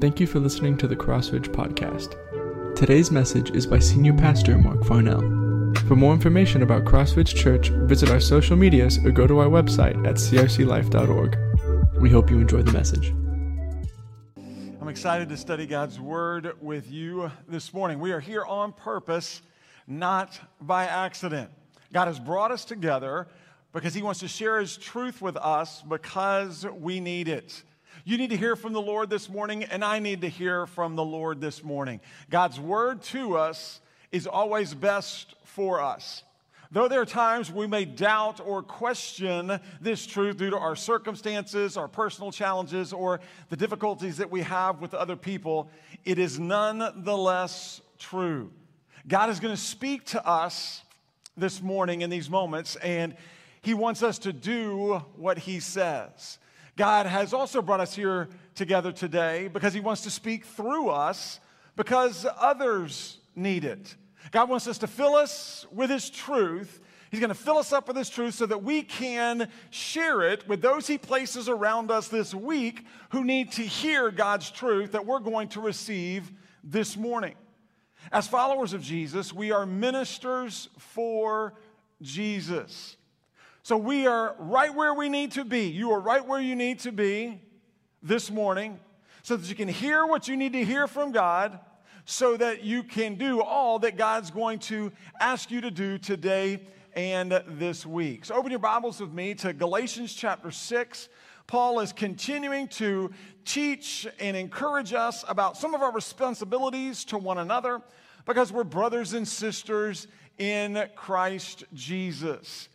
Thank you for listening to the Crossridge Podcast. Today's message is by Senior Pastor Mark Farnell. For more information about Crossridge Church, visit our social medias or go to our website at crclife.org. We hope you enjoy the message. I'm excited to study God's Word with you this morning. We are here on purpose, not by accident. God has brought us together because He wants to share His truth with us because we need it. You need to hear from the Lord this morning, and I need to hear from the Lord this morning. God's word to us is always best for us. Though there are times we may doubt or question this truth due to our circumstances, our personal challenges, or the difficulties that we have with other people, it is nonetheless true. God is going to speak to us this morning in these moments, and He wants us to do what He says. God has also brought us here together today because He wants to speak through us because others need it. God wants us to fill us with His truth. He's going to fill us up with His truth so that we can share it with those He places around us this week who need to hear God's truth that we're going to receive this morning. As followers of Jesus, we are ministers for Jesus. So we are right where we need to be. You are right where you need to be this morning so that you can hear what you need to hear from God so that you can do all that God's going to ask you to do today and this week. So open your Bibles with me to Galatians chapter 6. Paul is continuing to teach and encourage us about some of our responsibilities to one another because we're brothers and sisters in Christ Jesus.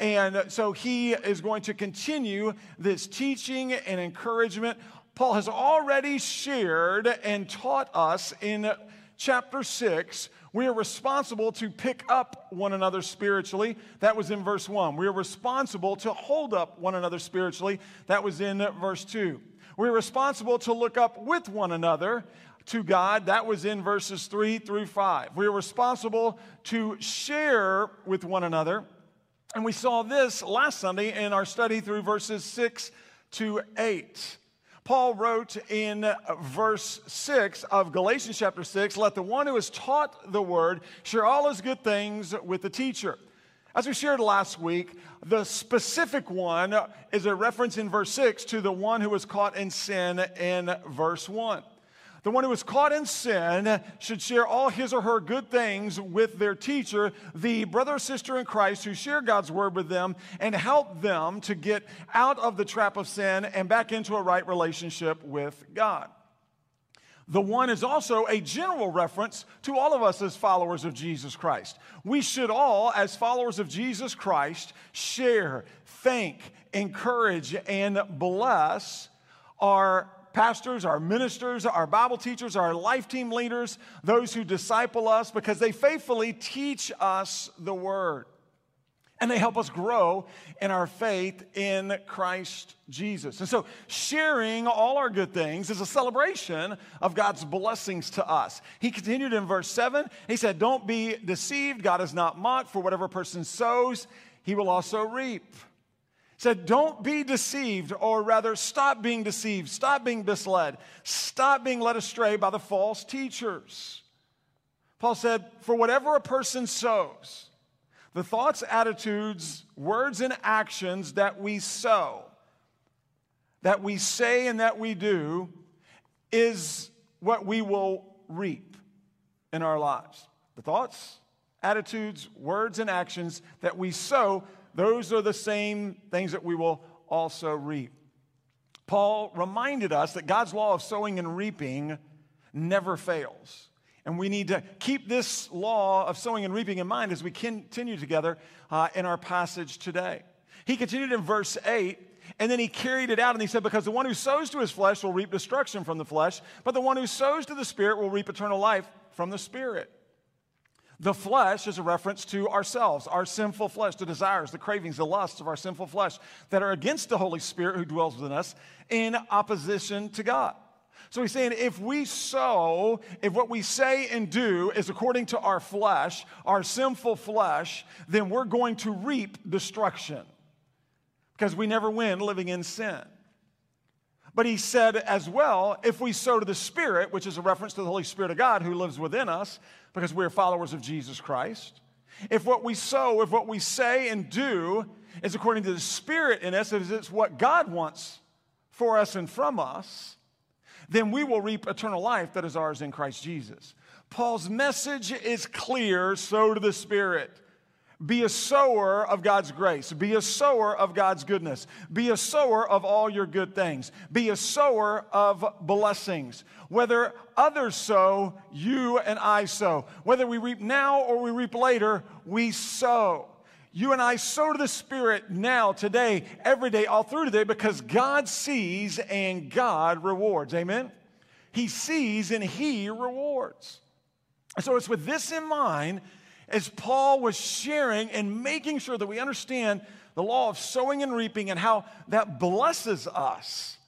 And so he is going to continue this teaching and encouragement. Paul has already shared and taught us in chapter 6 we are responsible to pick up one another spiritually. That was in verse 1. We are responsible to hold up one another spiritually. That was in verse 2. We're responsible to look up with one another to God. That was in verses 3 through 5. We are responsible to share with one another. And we saw this last Sunday in our study through verses 6 to 8. Paul wrote in verse 6 of Galatians chapter 6 Let the one who has taught the word share all his good things with the teacher. As we shared last week, the specific one is a reference in verse 6 to the one who was caught in sin in verse 1. The one who is caught in sin should share all his or her good things with their teacher, the brother or sister in Christ who share God's word with them and help them to get out of the trap of sin and back into a right relationship with God. The one is also a general reference to all of us as followers of Jesus Christ. We should all, as followers of Jesus Christ, share, thank, encourage, and bless our pastors, our ministers, our Bible teachers, our life team leaders, those who disciple us, because they faithfully teach us the Word. And they help us grow in our faith in Christ Jesus. And so, sharing all our good things is a celebration of God's blessings to us. He continued in verse 7. He said, Don't be deceived. God is not mocked, for whatever person sows, he will also reap said, Don't be deceived, or rather, stop being deceived, stop being misled, stop being led astray by the false teachers. Paul said, For whatever a person sows, the thoughts, attitudes, words, and actions that we sow, that we say and that we do, is what we will reap in our lives. The thoughts, attitudes, words, and actions that we sow those are the same things that we will also reap. Paul reminded us that God's law of sowing and reaping never fails. And we need to keep this law of sowing and reaping in mind as we continue together uh, in our passage today. He continued in verse 8, and then he carried it out and he said, Because the one who sows to his flesh will reap destruction from the flesh, but the one who sows to the Spirit will reap eternal life from the Spirit. The flesh is a reference to ourselves, our sinful flesh, the desires, the cravings, the lusts of our sinful flesh that are against the Holy Spirit who dwells within us in opposition to God. So he's saying if we sow, if what we say and do is according to our flesh, our sinful flesh, then we're going to reap destruction because we never win living in sin. But he said as well, if we sow to the Spirit, which is a reference to the Holy Spirit of God who lives within us because we're followers of Jesus Christ, if what we sow, if what we say and do is according to the Spirit in us, if it's what God wants for us and from us, then we will reap eternal life that is ours in Christ Jesus. Paul's message is clear sow to the Spirit. Be a sower of God's grace. Be a sower of God's goodness. Be a sower of all your good things. Be a sower of blessings. Whether others sow, you and I sow. Whether we reap now or we reap later, we sow. You and I sow to the Spirit now, today, every day, all through today, because God sees and God rewards. Amen? He sees and He rewards. So it's with this in mind as Paul was sharing and making sure that we understand the law of sowing and reaping and how that blesses us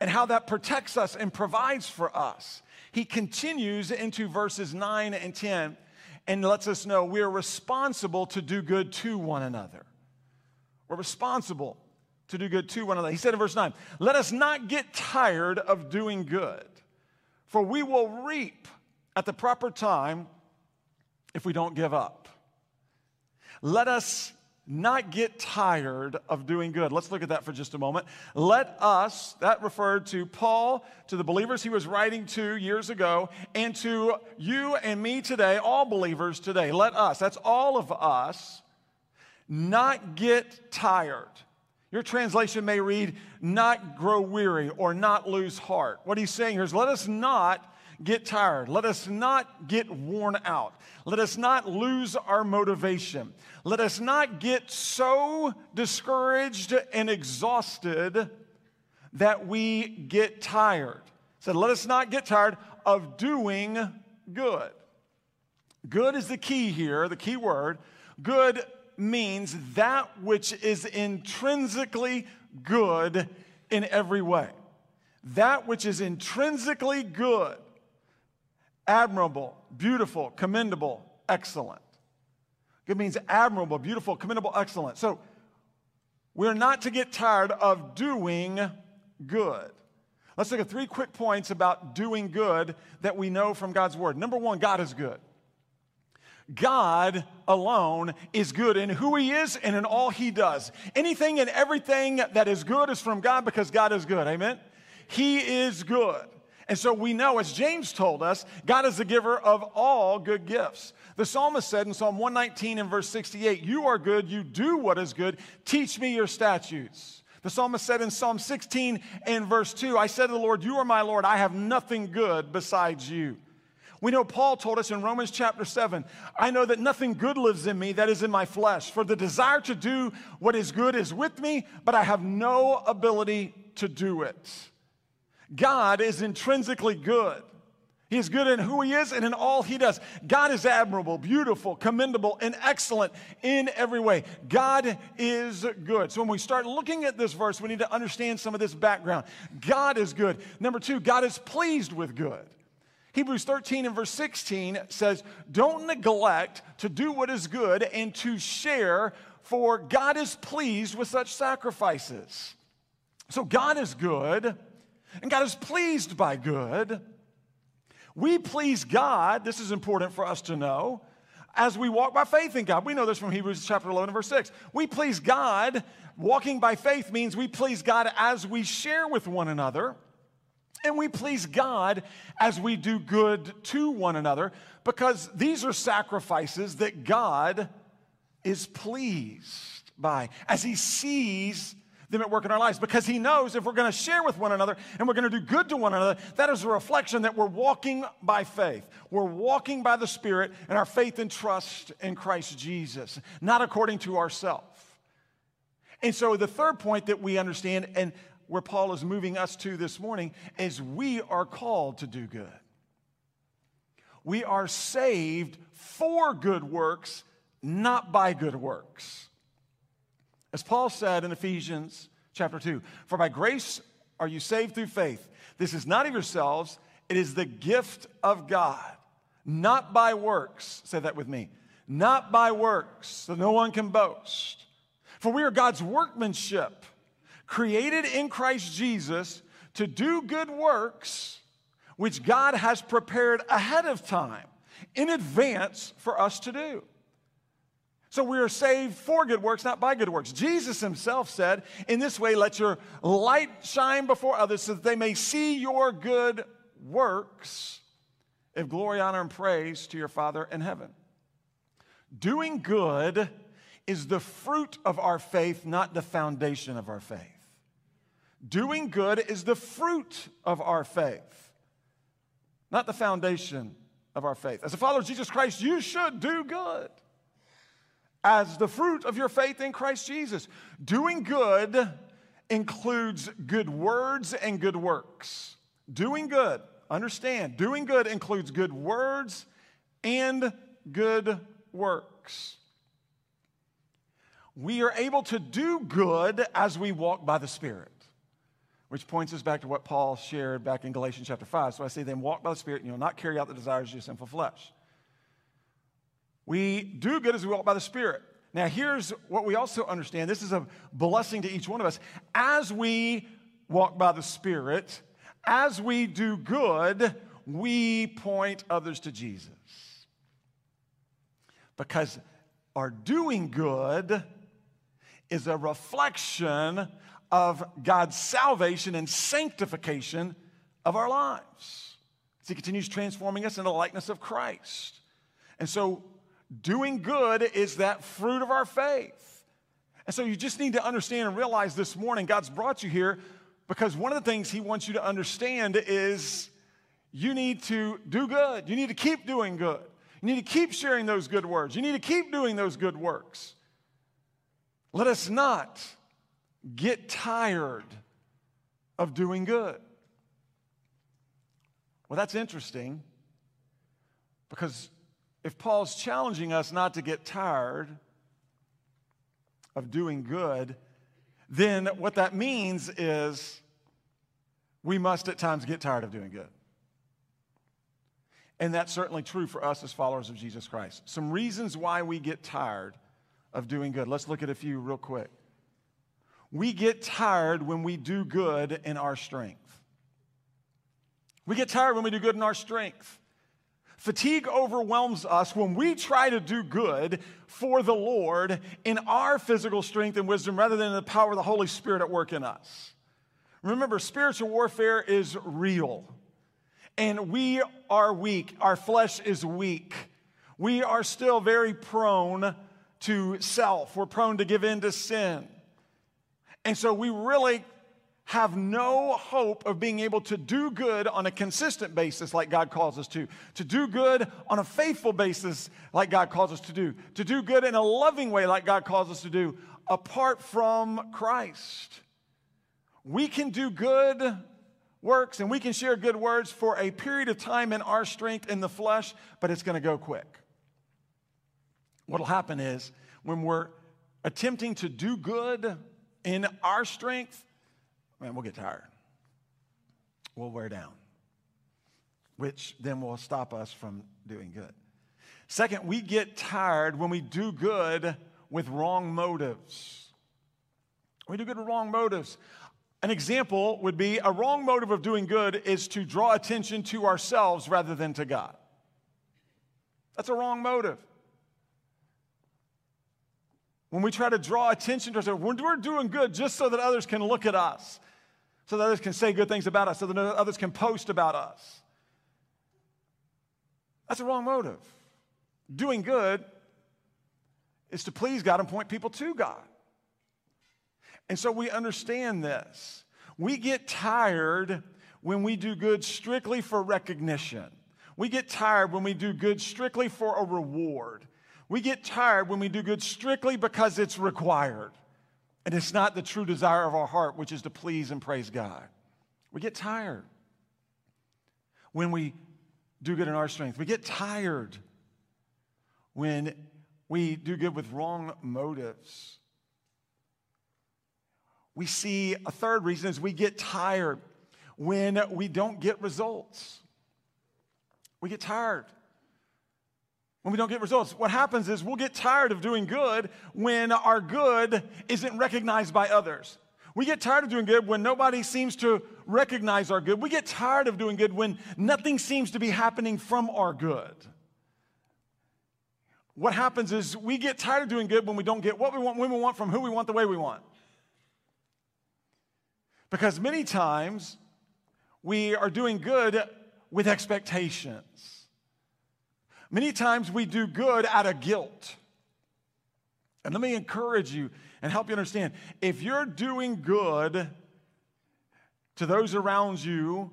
and how that protects us and provides for us. He continues into verses 9 and 10 and lets us know we are responsible to do good to one another. We're responsible to do good to one another. He said in verse 9, Let us not get tired of doing good, for we will reap at the proper time if we don't give up. Let us not get tired of doing good. Let's look at that for just a moment. Let us, that referred to Paul, to the believers he was writing to years ago, and to you and me today, all believers today. Let us, that's all of us, not get tired. Your translation may read, not grow weary or not lose heart. What he's saying here is, let us not get tired. Let us not get worn out. Let us not lose our motivation. Let us not get so discouraged and exhausted that we get tired. So let us not get tired of doing good. Good is the key here, the key word. Good means that which is intrinsically good in every way. That which is intrinsically good admirable, beautiful, commendable, excellent. It means admirable, beautiful, commendable, excellent. So we're not to get tired of doing good. Let's look at three quick points about doing good that we know from God's word. Number one, God is good. God alone is good in who He is and in all He does. Anything and everything that is good is from God because God is good. Amen? He is good. And so we know, as James told us, God is the giver of all good gifts. The psalmist said in Psalm 119 and verse 68, You are good, you do what is good, teach me your statutes. The psalmist said in Psalm 16 and verse 2, I said to the Lord, You are my Lord, I have nothing good besides you. We know Paul told us in Romans chapter 7, I know that nothing good lives in me that is in my flesh, for the desire to do what is good is with me, but I have no ability to do it. God is intrinsically good. He is good in who he is and in all he does. God is admirable, beautiful, commendable, and excellent in every way. God is good. So when we start looking at this verse, we need to understand some of this background. God is good. Number two, God is pleased with good. Hebrews 13 and verse 16 says, Don't neglect to do what is good and to share, for God is pleased with such sacrifices. So God is good. And God is pleased by good. We please God, this is important for us to know, as we walk by faith in God. We know this from Hebrews chapter 11, verse 6. We please God. Walking by faith means we please God as we share with one another. And we please God as we do good to one another because these are sacrifices that God is pleased by as He sees them at work in our lives because He knows if we're going to share with one another and we're going to do good to one another, that is a reflection that we're walking by faith. We're walking by the Spirit and our faith and trust in Christ Jesus, not according to ourselves. And so the third point that we understand and where Paul is moving us to this morning is we are called to do good. We are saved for good works, not by good works. As Paul said in Ephesians chapter 2, for by grace are you saved through faith. This is not of yourselves, it is the gift of God, not by works. Say that with me. Not by works, so no one can boast. For we are God's workmanship, created in Christ Jesus to do good works which God has prepared ahead of time, in advance for us to do. So we are saved for good works, not by good works. Jesus himself said, In this way, let your light shine before others so that they may see your good works, if glory, honor, and praise to your Father in heaven. Doing good is the fruit of our faith, not the foundation of our faith. Doing good is the fruit of our faith, not the foundation of our faith. As a follower of Jesus Christ, you should do good as the fruit of your faith in Christ Jesus. Doing good includes good words and good works. Doing good, understand, doing good includes good words and good works. We are able to do good as we walk by the Spirit, which points us back to what Paul shared back in Galatians chapter 5. So I say, then walk by the Spirit, and you'll not carry out the desires of your sinful flesh. We do good as we walk by the Spirit. Now, here's what we also understand this is a blessing to each one of us. As we walk by the Spirit, as we do good, we point others to Jesus. Because our doing good is a reflection of God's salvation and sanctification of our lives. As He continues transforming us into the likeness of Christ. And so, doing good is that fruit of our faith. And so, you just need to understand and realize this morning God's brought you here because one of the things He wants you to understand is you need to do good. You need to keep doing good. You need to keep sharing those good words. You need to keep doing those good works. Let us not get tired of doing good. Well, that's interesting because if Paul's challenging us not to get tired of doing good, then what that means is we must at times get tired of doing good. And that's certainly true for us as followers of Jesus Christ. Some reasons why we get tired of doing good. Let's look at a few real quick. We get tired when we do good in our strength. We get tired when we do good in our strength. Fatigue overwhelms us when we try to do good for the Lord in our physical strength and wisdom rather than the power of the Holy Spirit at work in us. Remember, spiritual warfare is real, and we are weak. Our flesh is weak. We are still very prone to self, we're prone to give in to sin. And so we really have no hope of being able to do good on a consistent basis like God calls us to, to do good on a faithful basis like God calls us to do, to do good in a loving way like God calls us to do, apart from Christ. We can do good works and we can share good words for a period of time in our strength in the flesh, but it's going to go quick. What'll happen is when we're attempting to do good in our strength, man, we'll get tired. We'll wear down, which then will stop us from doing good. Second, we get tired when we do good with wrong motives. We do good with wrong motives. An example would be a wrong motive of doing good is to draw attention to ourselves rather than to God. That's a wrong motive. When we try to draw attention to ourselves, we're doing good just so that others can look at us, so that others can say good things about us, so that others can post about us. That's a wrong motive. Doing good is to please God and point people to God. And so we understand this. We get tired when we do good strictly for recognition. We get tired when we do good strictly for a reward. We get tired when we do good strictly because it's required. And it's not the true desire of our heart, which is to please and praise God. We get tired when we do good in our strength. We get tired when we do good with wrong motives. We see a third reason is we get tired when we don't get results. We get tired when we don't get results. What happens is we'll get tired of doing good when our good isn't recognized by others. We get tired of doing good when nobody seems to recognize our good. We get tired of doing good when nothing seems to be happening from our good. What happens is we get tired of doing good when we don't get what we want, when we want, from who we want, the way we want. Because many times we are doing good with expectations. Many times we do good out of guilt. And let me encourage you and help you understand if you're doing good to those around you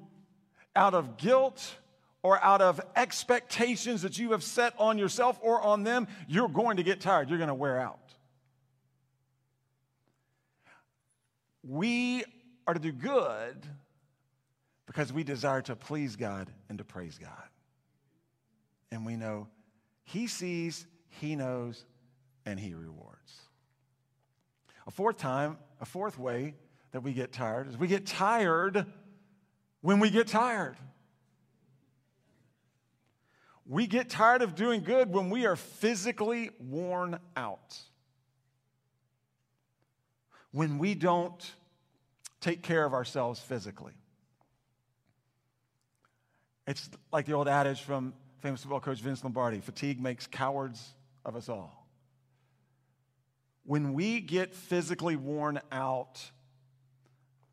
out of guilt or out of expectations that you have set on yourself or on them, you're going to get tired. You're going to wear out. We are to do good because we desire to please God and to praise God. And we know He sees, He knows, and He rewards. A fourth time, a fourth way that we get tired is we get tired when we get tired. We get tired of doing good when we are physically worn out. When we don't take care of ourselves physically. It's like the old adage from famous football coach Vince Lombardi fatigue makes cowards of us all. When we get physically worn out,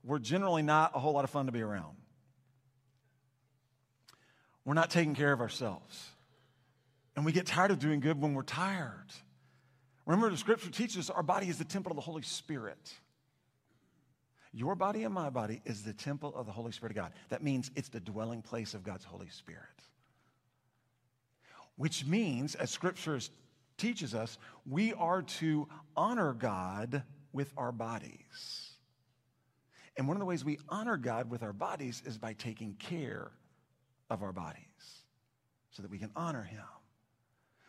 we're generally not a whole lot of fun to be around. We're not taking care of ourselves. And we get tired of doing good when we're tired. Remember, the scripture teaches us our body is the temple of the Holy Spirit. Your body and my body is the temple of the Holy Spirit of God. That means it's the dwelling place of God's Holy Spirit. Which means, as Scripture teaches us, we are to honor God with our bodies. And one of the ways we honor God with our bodies is by taking care of our bodies so that we can honor Him,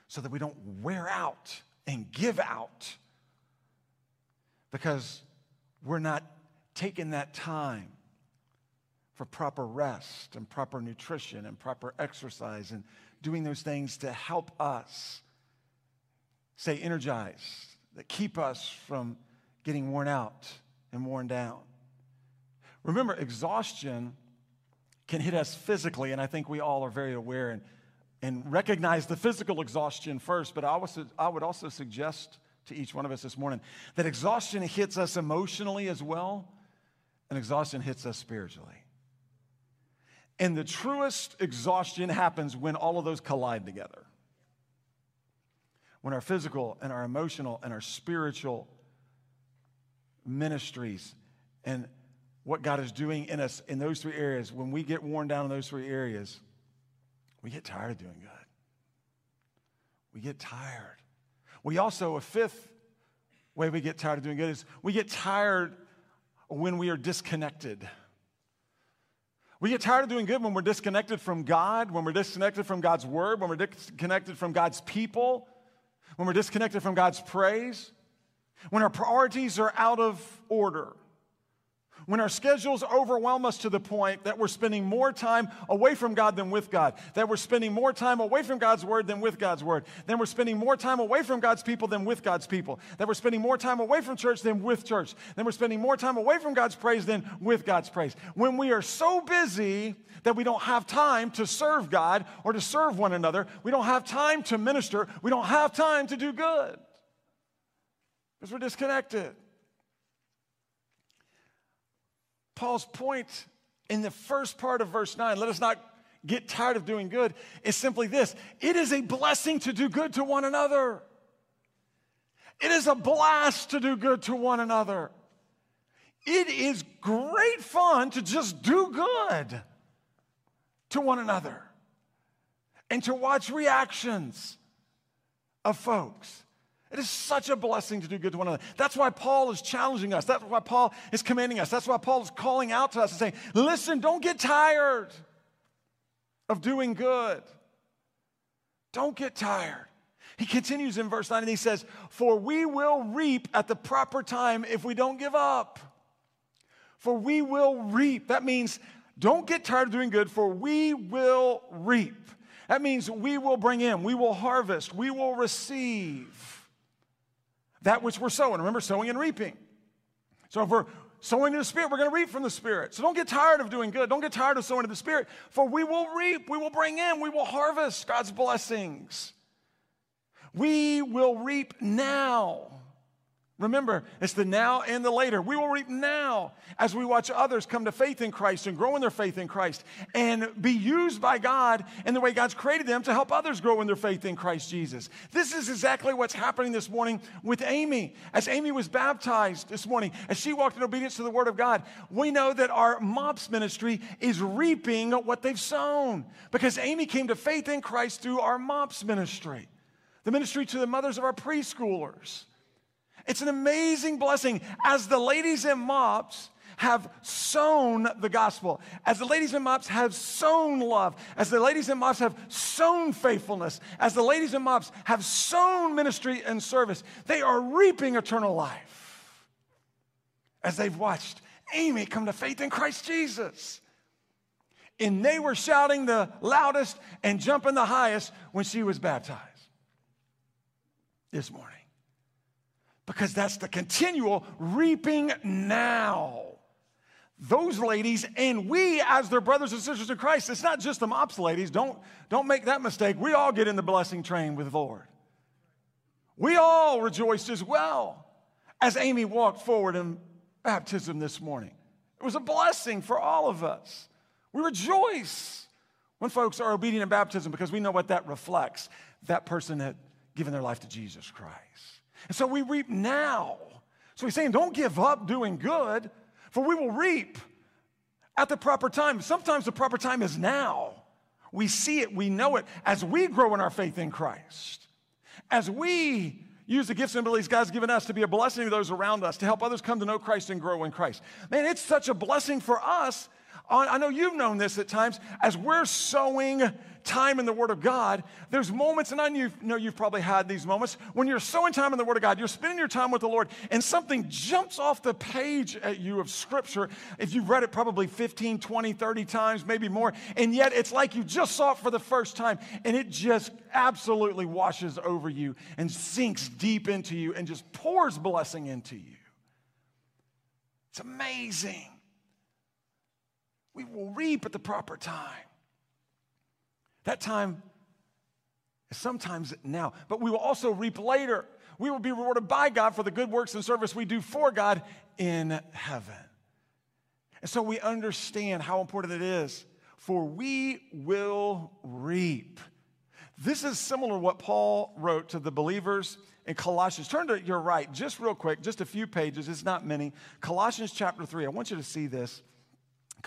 so that we don't wear out and give out because we're not taking that time for proper rest and proper nutrition and proper exercise and doing those things to help us stay energized, that keep us from getting worn out and worn down. Remember, exhaustion can hit us physically, and I think we all are very aware and, and recognize the physical exhaustion first, but I, was, I would also suggest to each one of us this morning that exhaustion hits us emotionally as well and exhaustion hits us spiritually. And the truest exhaustion happens when all of those collide together. When our physical and our emotional and our spiritual ministries and what God is doing in us in those three areas, when we get worn down in those three areas, we get tired of doing good. We get tired. We also, a fifth way we get tired of doing good is we get tired when we are disconnected. We get tired of doing good when we're disconnected from God, when we're disconnected from God's word, when we're disconnected from God's people, when we're disconnected from God's praise, when our priorities are out of order. When our schedules overwhelm us to the point that we're spending more time away from God than with God, that we're spending more time away from God's word than with God's word, then we're spending more time away from God's people than with God's people, that we're spending more time away from church than with church, then we're spending more time away from God's praise than with God's praise. When we are so busy that we don't have time to serve God or to serve one another, we don't have time to minister, we don't have time to do good because we're disconnected. Paul's point in the first part of verse 9, let us not get tired of doing good, is simply this it is a blessing to do good to one another. It is a blast to do good to one another. It is great fun to just do good to one another and to watch reactions of folks. It is such a blessing to do good to one another. That's why Paul is challenging us. That's why Paul is commanding us. That's why Paul is calling out to us and saying, listen, don't get tired of doing good. Don't get tired. He continues in verse 9 and he says, For we will reap at the proper time if we don't give up. For we will reap. That means don't get tired of doing good, for we will reap. That means we will bring in, we will harvest, we will receive that which we're sowing. Remember, sowing and reaping. So if we're sowing in the Spirit, we're going to reap from the Spirit. So don't get tired of doing good. Don't get tired of sowing in the Spirit, for we will reap, we will bring in, we will harvest God's blessings. We will reap now. Remember, it's the now and the later. We will reap now as we watch others come to faith in Christ and grow in their faith in Christ and be used by God in the way God's created them to help others grow in their faith in Christ Jesus. This is exactly what's happening this morning with Amy. As Amy was baptized this morning, as she walked in obedience to the Word of God, we know that our MOPS ministry is reaping what they've sown because Amy came to faith in Christ through our MOPS ministry, the ministry to the mothers of our preschoolers. It's an amazing blessing. As the ladies in mops have sown the gospel, as the ladies in mops have sown love, as the ladies in mops have sown faithfulness, as the ladies in mops have sown ministry and service, they are reaping eternal life. As they've watched Amy come to faith in Christ Jesus. And they were shouting the loudest and jumping the highest when she was baptized this morning because that's the continual reaping now. Those ladies and we, as their brothers and sisters in Christ, it's not just the mops ladies. Don't, don't make that mistake. We all get in the blessing train with the Lord. We all rejoiced as well as Amy walked forward in baptism this morning. It was a blessing for all of us. We rejoice when folks are obedient in baptism because we know what that reflects that person had given their life to Jesus Christ. And so we reap now. So he's saying, don't give up doing good, for we will reap at the proper time. Sometimes the proper time is now. We see it, we know it as we grow in our faith in Christ. As we use the gifts and abilities God's given us to be a blessing to those around us, to help others come to know Christ and grow in Christ. Man, it's such a blessing for us. I know you've known this at times as we're sowing time in the Word of God, there's moments, and I know you've probably had these moments, when you're sowing time in the Word of God, you're spending your time with the Lord, and something jumps off the page at you of Scripture. If you've read it probably 15, 20, 30 times, maybe more, and yet it's like you just saw it for the first time, and it just absolutely washes over you and sinks deep into you and just pours blessing into you. It's amazing. We will reap at the proper time. That time is sometimes now, but we will also reap later. We will be rewarded by God for the good works and service we do for God in heaven. And so we understand how important it is, for we will reap. This is similar to what Paul wrote to the believers in Colossians. Turn to your right, just real quick, just a few pages, it's not many. Colossians chapter 3. I want you to see this.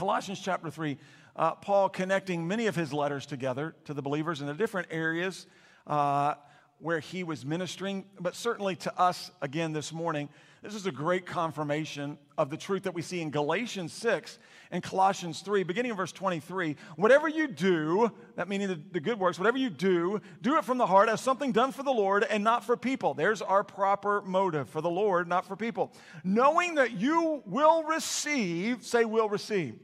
Colossians chapter 3 uh, Paul connecting many of his letters together to the believers in the different areas uh, where he was ministering, but certainly to us again this morning. This is a great confirmation of the truth that we see in Galatians 6 and Colossians 3, beginning in verse 23. Whatever you do, that meaning the, the, good works, whatever you do, do it from the heart as something done for the Lord and not for people. There's our proper motive for the Lord, not for people. Knowing that you will receive, say, will receive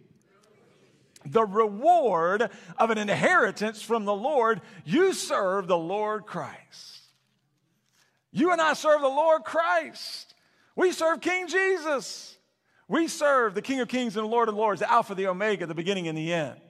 the reward of an inheritance from the Lord, you serve the Lord Christ. You and I serve the Lord Christ. We serve King Jesus. We serve the King of Kings and the Lord of Lords, the Alpha, the Omega, the beginning and the end.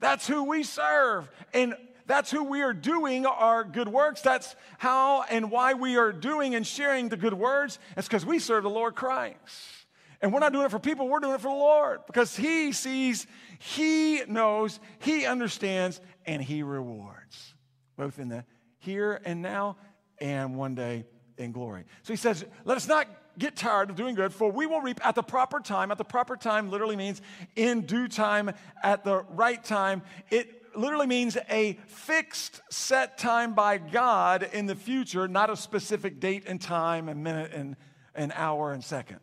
That's who we serve. And that's who we are doing our good works. That's how and why we are doing and sharing the good words. It's because we serve the Lord Christ. And we're not doing it for people, we're doing it for the Lord because He sees, He knows, He understands, and He rewards, both in the here and now and one day in glory. So He says, let us not get tired of doing good, for we will reap at the proper time. At the proper time literally means in due time, at the right time. It literally means a fixed set time by God in the future, not a specific date and time and minute and an hour and second.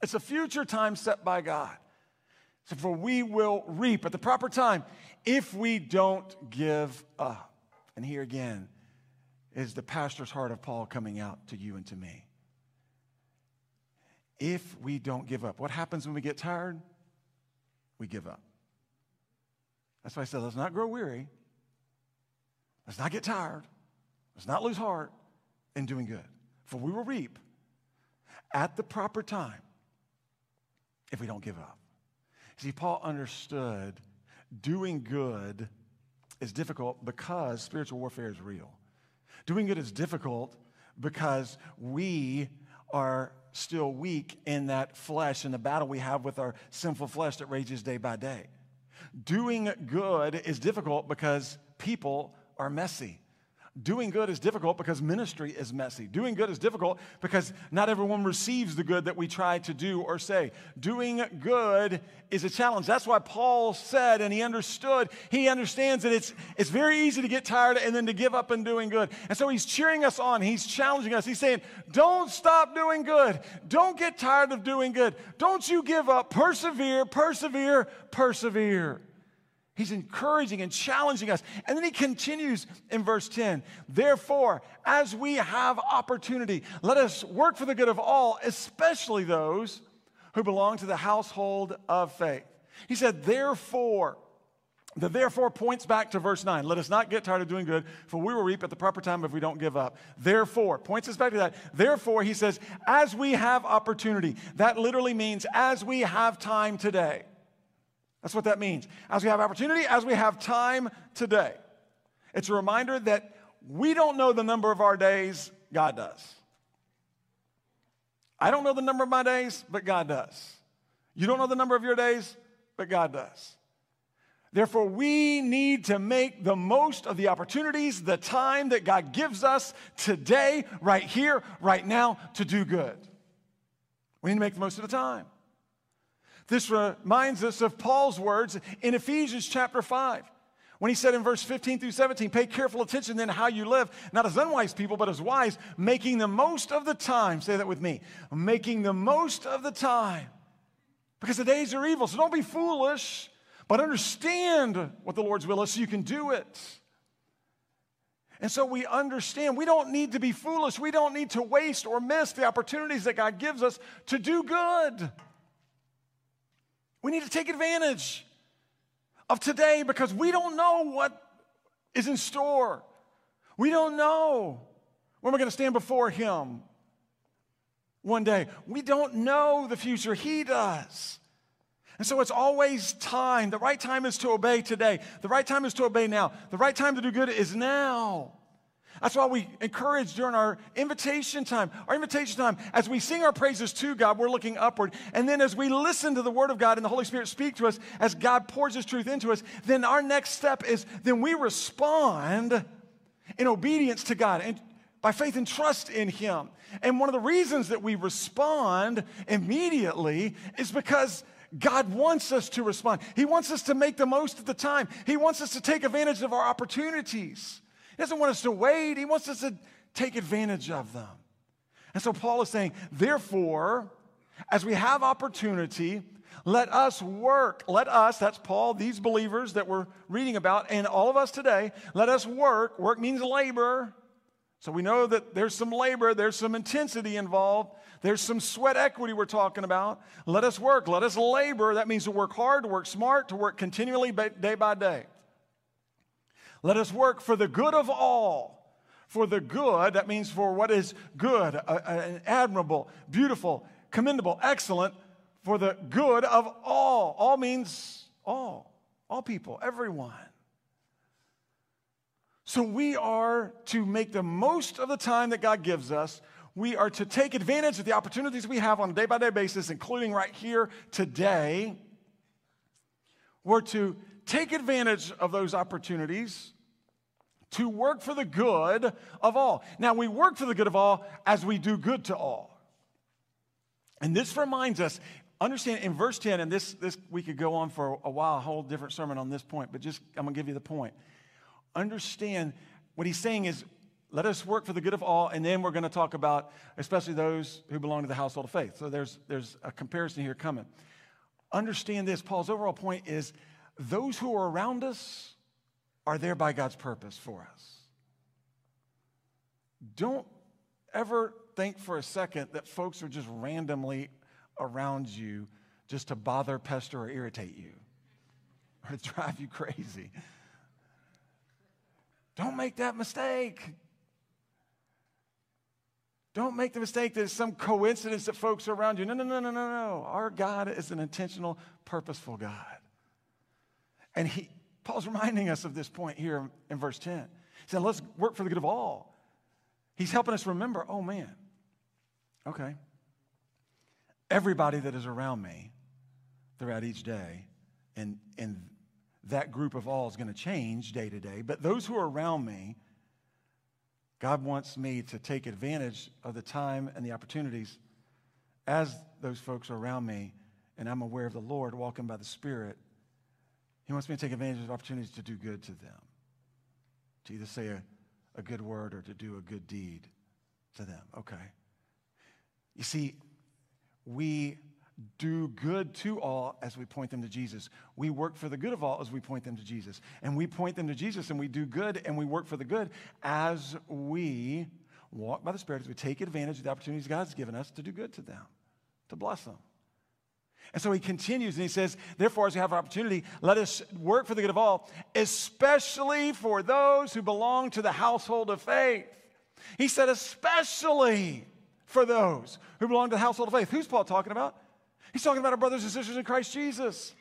It's a future time set by God. So, for we will reap at the proper time if we don't give up. And here again is the pastor's heart of Paul coming out to you and to me. If we don't give up, what happens when we get tired? We give up. That's why I said, let's not grow weary. Let's not get tired. Let's not lose heart in doing good. For we will reap at the proper time if we don't give up. See, Paul understood doing good is difficult because spiritual warfare is real. Doing good is difficult because we are still weak in that flesh and the battle we have with our sinful flesh that rages day by day. Doing good is difficult because people are messy. Doing good is difficult because ministry is messy. Doing good is difficult because not everyone receives the good that we try to do or say. Doing good is a challenge. That's why Paul said, and he understood, he understands that it's, it's very easy to get tired and then to give up in doing good. And so he's cheering us on. He's challenging us. He's saying, Don't stop doing good. Don't get tired of doing good. Don't you give up. Persevere, persevere, persevere. He's encouraging and challenging us. And then he continues in verse 10 Therefore, as we have opportunity, let us work for the good of all, especially those who belong to the household of faith. He said, Therefore, the therefore points back to verse 9. Let us not get tired of doing good, for we will reap at the proper time if we don't give up. Therefore, points us back to that. Therefore, he says, as we have opportunity. That literally means as we have time today. That's what that means. As we have opportunity, as we have time today. It's a reminder that we don't know the number of our days, God does. I don't know the number of my days, but God does. You don't know the number of your days, but God does. Therefore, we need to make the most of the opportunities, the time that God gives us today, right here, right now, to do good. We need to make the most of the time. This reminds us of Paul's words in Ephesians chapter 5. When he said in verse 15 through 17, pay careful attention then how you live, not as unwise people, but as wise, making the most of the time. Say that with me. Making the most of the time. Because the days are evil. So don't be foolish, but understand what the Lord's will is so you can do it. And so we understand we don't need to be foolish. We don't need to waste or miss the opportunities that God gives us to do good. We need to take advantage of today because we don't know what is in store. We don't know when we're going to stand before Him one day. We don't know the future. He does. And so it's always time. The right time is to obey today. The right time is to obey now. The right time to do good is now. That's why we encourage during our invitation time, our invitation time, as we sing our praises to God, we're looking upward. And then as we listen to the Word of God and the Holy Spirit speak to us, as God pours His truth into us, then our next step is then we respond in obedience to God and by faith and trust in Him. And one of the reasons that we respond immediately is because God wants us to respond. He wants us to make the most of the time. He wants us to take advantage of our opportunities. He doesn't want us to wait, He wants us to take advantage of them. And so Paul is saying, therefore, as we have opportunity, let us work. Let us, that's Paul, these believers that we're reading about, and all of us today, let us work. Work means labor. So we know that there's some labor, there's some intensity involved, there's some sweat equity we're talking about. Let us work, let us labor. That means to work hard, to work smart, to work continually day by day. Let us work for the good of all. For the good, that means for what is good, uh, admirable, beautiful, commendable, excellent, for the good of all. All means all, all people, everyone. So we are to make the most of the time that God gives us. We are to take advantage of the opportunities we have on a day by day basis, including right here today. We're to take advantage of those opportunities to work for the good of all. Now, we work for the good of all as we do good to all. And this reminds us, understand in verse 10, and this, this we could go on for a while, a whole different sermon on this point, but just I'm gonna give you the point. Understand what he's saying is let us work for the good of all, and then we're gonna talk about especially those who belong to the household of faith. So there's there's a comparison here coming. Understand this, Paul's overall point is those who are around us are there by God's purpose for us. Don't ever think for a second that folks are just randomly around you just to bother, pester, or irritate you or to drive you crazy. Don't make that mistake. Don't make the mistake that it's some coincidence that folks are around you. No, no, no, no, no, no. Our God is an intentional, purposeful God. And he, Paul's reminding us of this point here in verse 10. He said, let's work for the good of all. He's helping us remember, oh man, okay. Everybody that is around me throughout each day, and, and that group of all is going to change day to day, but those who are around me, God wants me to take advantage of the time and the opportunities as those folks are around me and I'm aware of the Lord walking by the Spirit. He wants me to take advantage of opportunities to do good to them, to either say a, a good word or to do a good deed to them. Okay. You see, we do good to all as we point them to Jesus. We work for the good of all as we point them to Jesus. And we point them to Jesus and we do good and we work for the good as we walk by the Spirit, as we take advantage of the opportunities God's given us to do good to them, to bless them. And so he continues and he says, Therefore, as we have opportunity, let us work for the good of all, especially for those who belong to the household of faith. He said, especially for those who belong to the household of faith. Who's Paul talking about? He's talking about our brothers and sisters in Christ Jesus.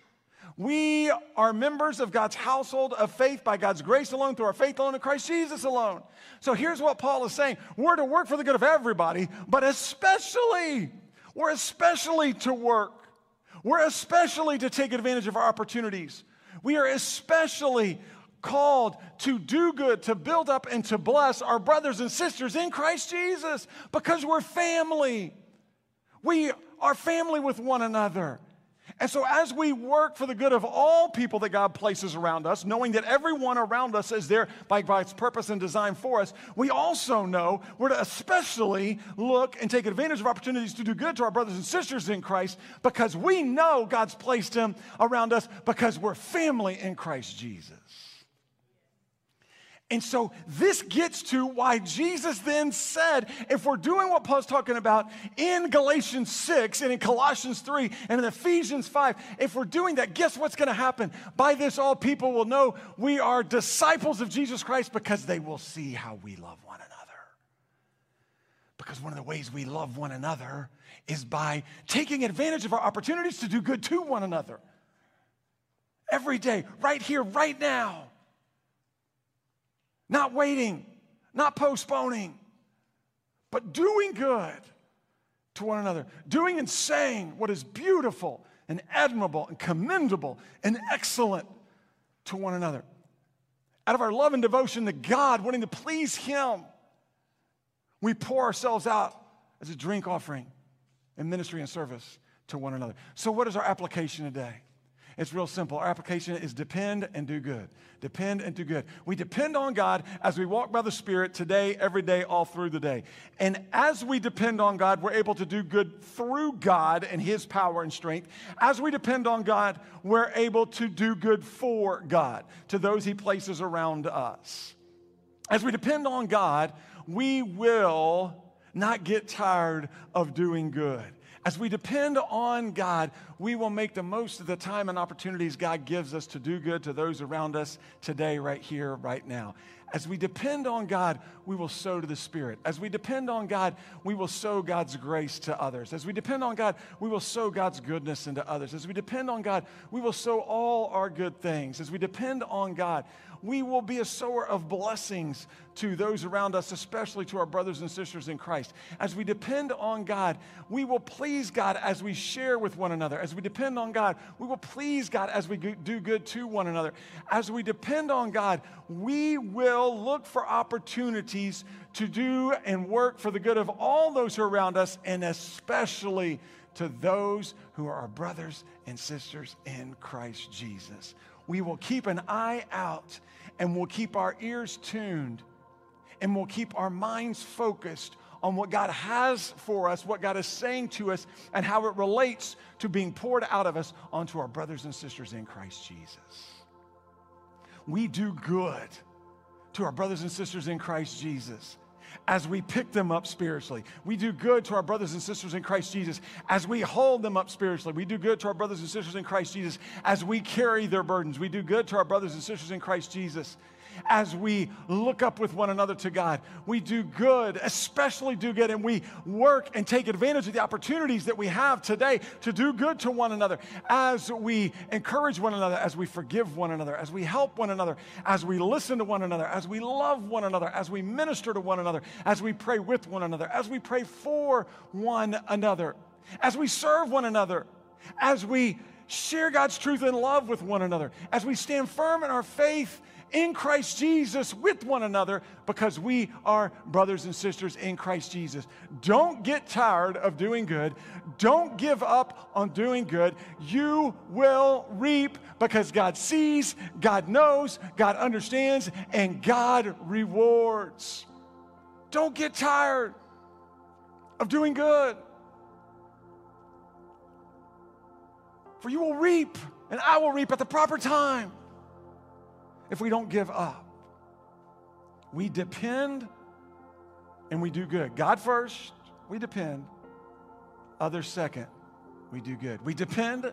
We are members of God's household of faith by God's grace alone, through our faith alone in Christ Jesus alone. So here's what Paul is saying we're to work for the good of everybody, but especially, we're especially to work. We're especially to take advantage of our opportunities. We are especially called to do good, to build up, and to bless our brothers and sisters in Christ Jesus because we're family. We are family with one another. And so, as we work for the good of all people that God places around us, knowing that everyone around us is there by God's purpose and design for us, we also know we're to especially look and take advantage of opportunities to do good to our brothers and sisters in Christ because we know God's placed them around us because we're family in Christ Jesus. And so this gets to why Jesus then said, if we're doing what Paul's talking about in Galatians 6 and in Colossians 3 and in Ephesians 5, if we're doing that, guess what's going to happen? By this, all people will know we are disciples of Jesus Christ because they will see how we love one another. Because one of the ways we love one another is by taking advantage of our opportunities to do good to one another. Every day, right here, right now not waiting, not postponing, but doing good to one another, doing and saying what is beautiful and admirable and commendable and excellent to one another. Out of our love and devotion to God, wanting to please Him, we pour ourselves out as a drink offering in ministry and service to one another. So, what is our application today? It's real simple. Our application is depend and do good. Depend and do good. We depend on God as we walk by the Spirit today, every day, all through the day. And as we depend on God, we're able to do good through God and His power and strength. As we depend on God, we're able to do good for God, to those He places around us. As we depend on God, we will not get tired of doing good. As we depend on God, we will make the most of the time and opportunities God gives us to do good to those around us today, right here, right now. As we depend on God, we will sow to the Spirit. As we depend on God, we will sow God's grace to others. As we depend on God, we will sow God's goodness into others. As we depend on God, we will sow all our good things. As we depend on God, we will be a sower of blessings to those around us, especially to our brothers and sisters in Christ. As we depend on God, we will please God as we share with one another. As we depend on God, we will please God as we do good to one another. As we depend on God, we will look for opportunities to do and work for the good of all those who are around us, and especially to those who are our brothers and sisters in Christ Jesus. We will keep an eye out and we'll keep our ears tuned and we'll keep our minds focused on what God has for us, what God is saying to us, and how it relates to being poured out of us onto our brothers and sisters in Christ Jesus. We do good to our brothers and sisters in Christ Jesus as we pick them up spiritually. We do good to our brothers and sisters in Christ Jesus as we hold them up spiritually. We do good to our brothers and sisters in Christ Jesus as we carry their burdens. We do good to our brothers and sisters in Christ Jesus as we look up with one another to God. We do good, especially do good, and we work and take advantage of the opportunities that we have today to do good to one another as we encourage one another, as we forgive one another, as we help one another, as we listen to one another, as we love one another, as we minister to one another, as we pray with one another, as we pray for one another, as we serve one another, as we share God's truth and love with one another, as we stand firm in our faith in Christ Jesus with one another because we are brothers and sisters in Christ Jesus. Don't get tired of doing good. Don't give up on doing good. You will reap because God sees, God knows, God understands, and God rewards. Don't get tired of doing good. For you will reap, and I will reap at the proper time if we don't give up. We depend and we do good. God first, we depend. Others second, we do good. We depend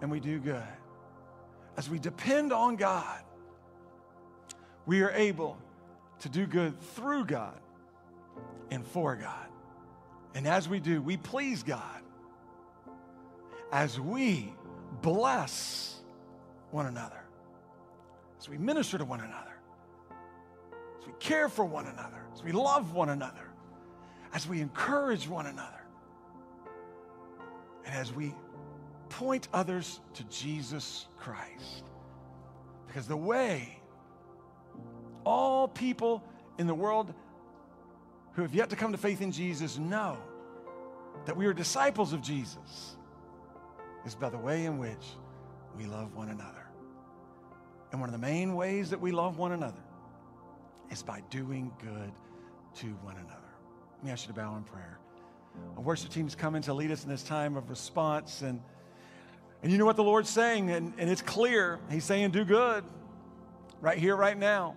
and we do good. As we depend on God, we are able to do good through God and for God. And as we do, we please God as we bless one another as we minister to one another, as we care for one another, as we love one another, as we encourage one another, and as we point others to Jesus Christ. Because the way all people in the world who have yet to come to faith in Jesus know that we are disciples of Jesus is by the way in which we love one another. And one of the main ways that we love one another is by doing good to one another. Let me ask you to bow in prayer. Our worship team is coming to lead us in this time of response. And, and you know what the Lord's saying, and, and it's clear. He's saying, do good right here, right now.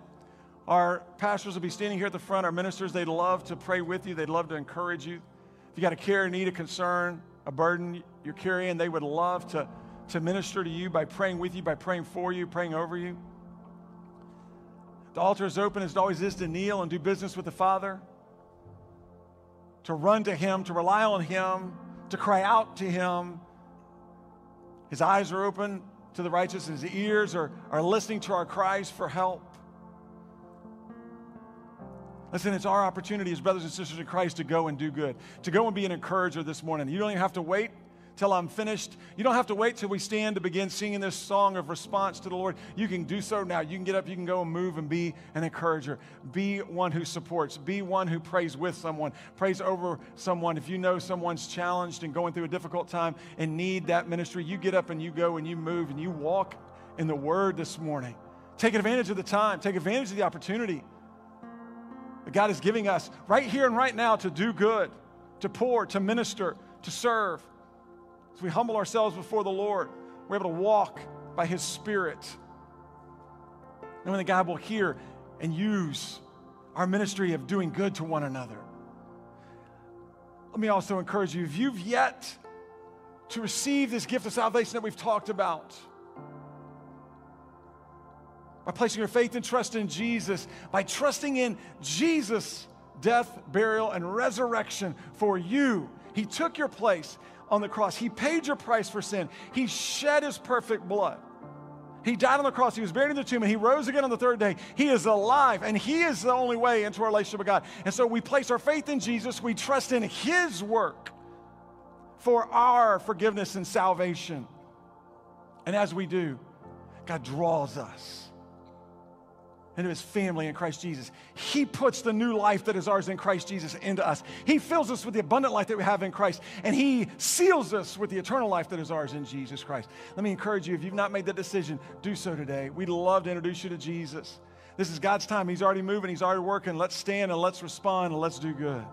Our pastors will be standing here at the front. Our ministers, they'd love to pray with you, they'd love to encourage you. If you got a care, a need, a concern, a burden you're carrying, they would love to to minister to you by praying with you, by praying for you, praying over you. The altar is open as it always is to kneel and do business with the Father, to run to Him, to rely on Him, to cry out to Him. His eyes are open to the righteous, His ears are, are listening to our cries for help. Listen, it's our opportunity as brothers and sisters in Christ to go and do good, to go and be an encourager this morning. You don't even have to wait till I'm finished. You don't have to wait till we stand to begin singing this song of response to the Lord. You can do so now. You can get up, you can go and move and be an encourager. Be one who supports, be one who prays with someone, prays over someone. If you know someone's challenged and going through a difficult time and need that ministry, you get up and you go and you move and you walk in the Word this morning. Take advantage of the time, take advantage of the opportunity that God is giving us right here and right now to do good, to pour, to minister, to serve. As we humble ourselves before the Lord, we're able to walk by His Spirit. Knowing that God will hear and use our ministry of doing good to one another. Let me also encourage you if you've yet to receive this gift of salvation that we've talked about, by placing your faith and trust in Jesus, by trusting in Jesus' death, burial, and resurrection for you. He took your place on the cross. He paid your price for sin. He shed his perfect blood. He died on the cross. He was buried in the tomb and he rose again on the third day. He is alive and he is the only way into our relationship with God. And so we place our faith in Jesus. We trust in his work for our forgiveness and salvation. And as we do, God draws us into his family in Christ Jesus. He puts the new life that is ours in Christ Jesus into us. He fills us with the abundant life that we have in Christ, and he seals us with the eternal life that is ours in Jesus Christ. Let me encourage you if you've not made that decision, do so today. We'd love to introduce you to Jesus. This is God's time. He's already moving, He's already working. Let's stand and let's respond and let's do good.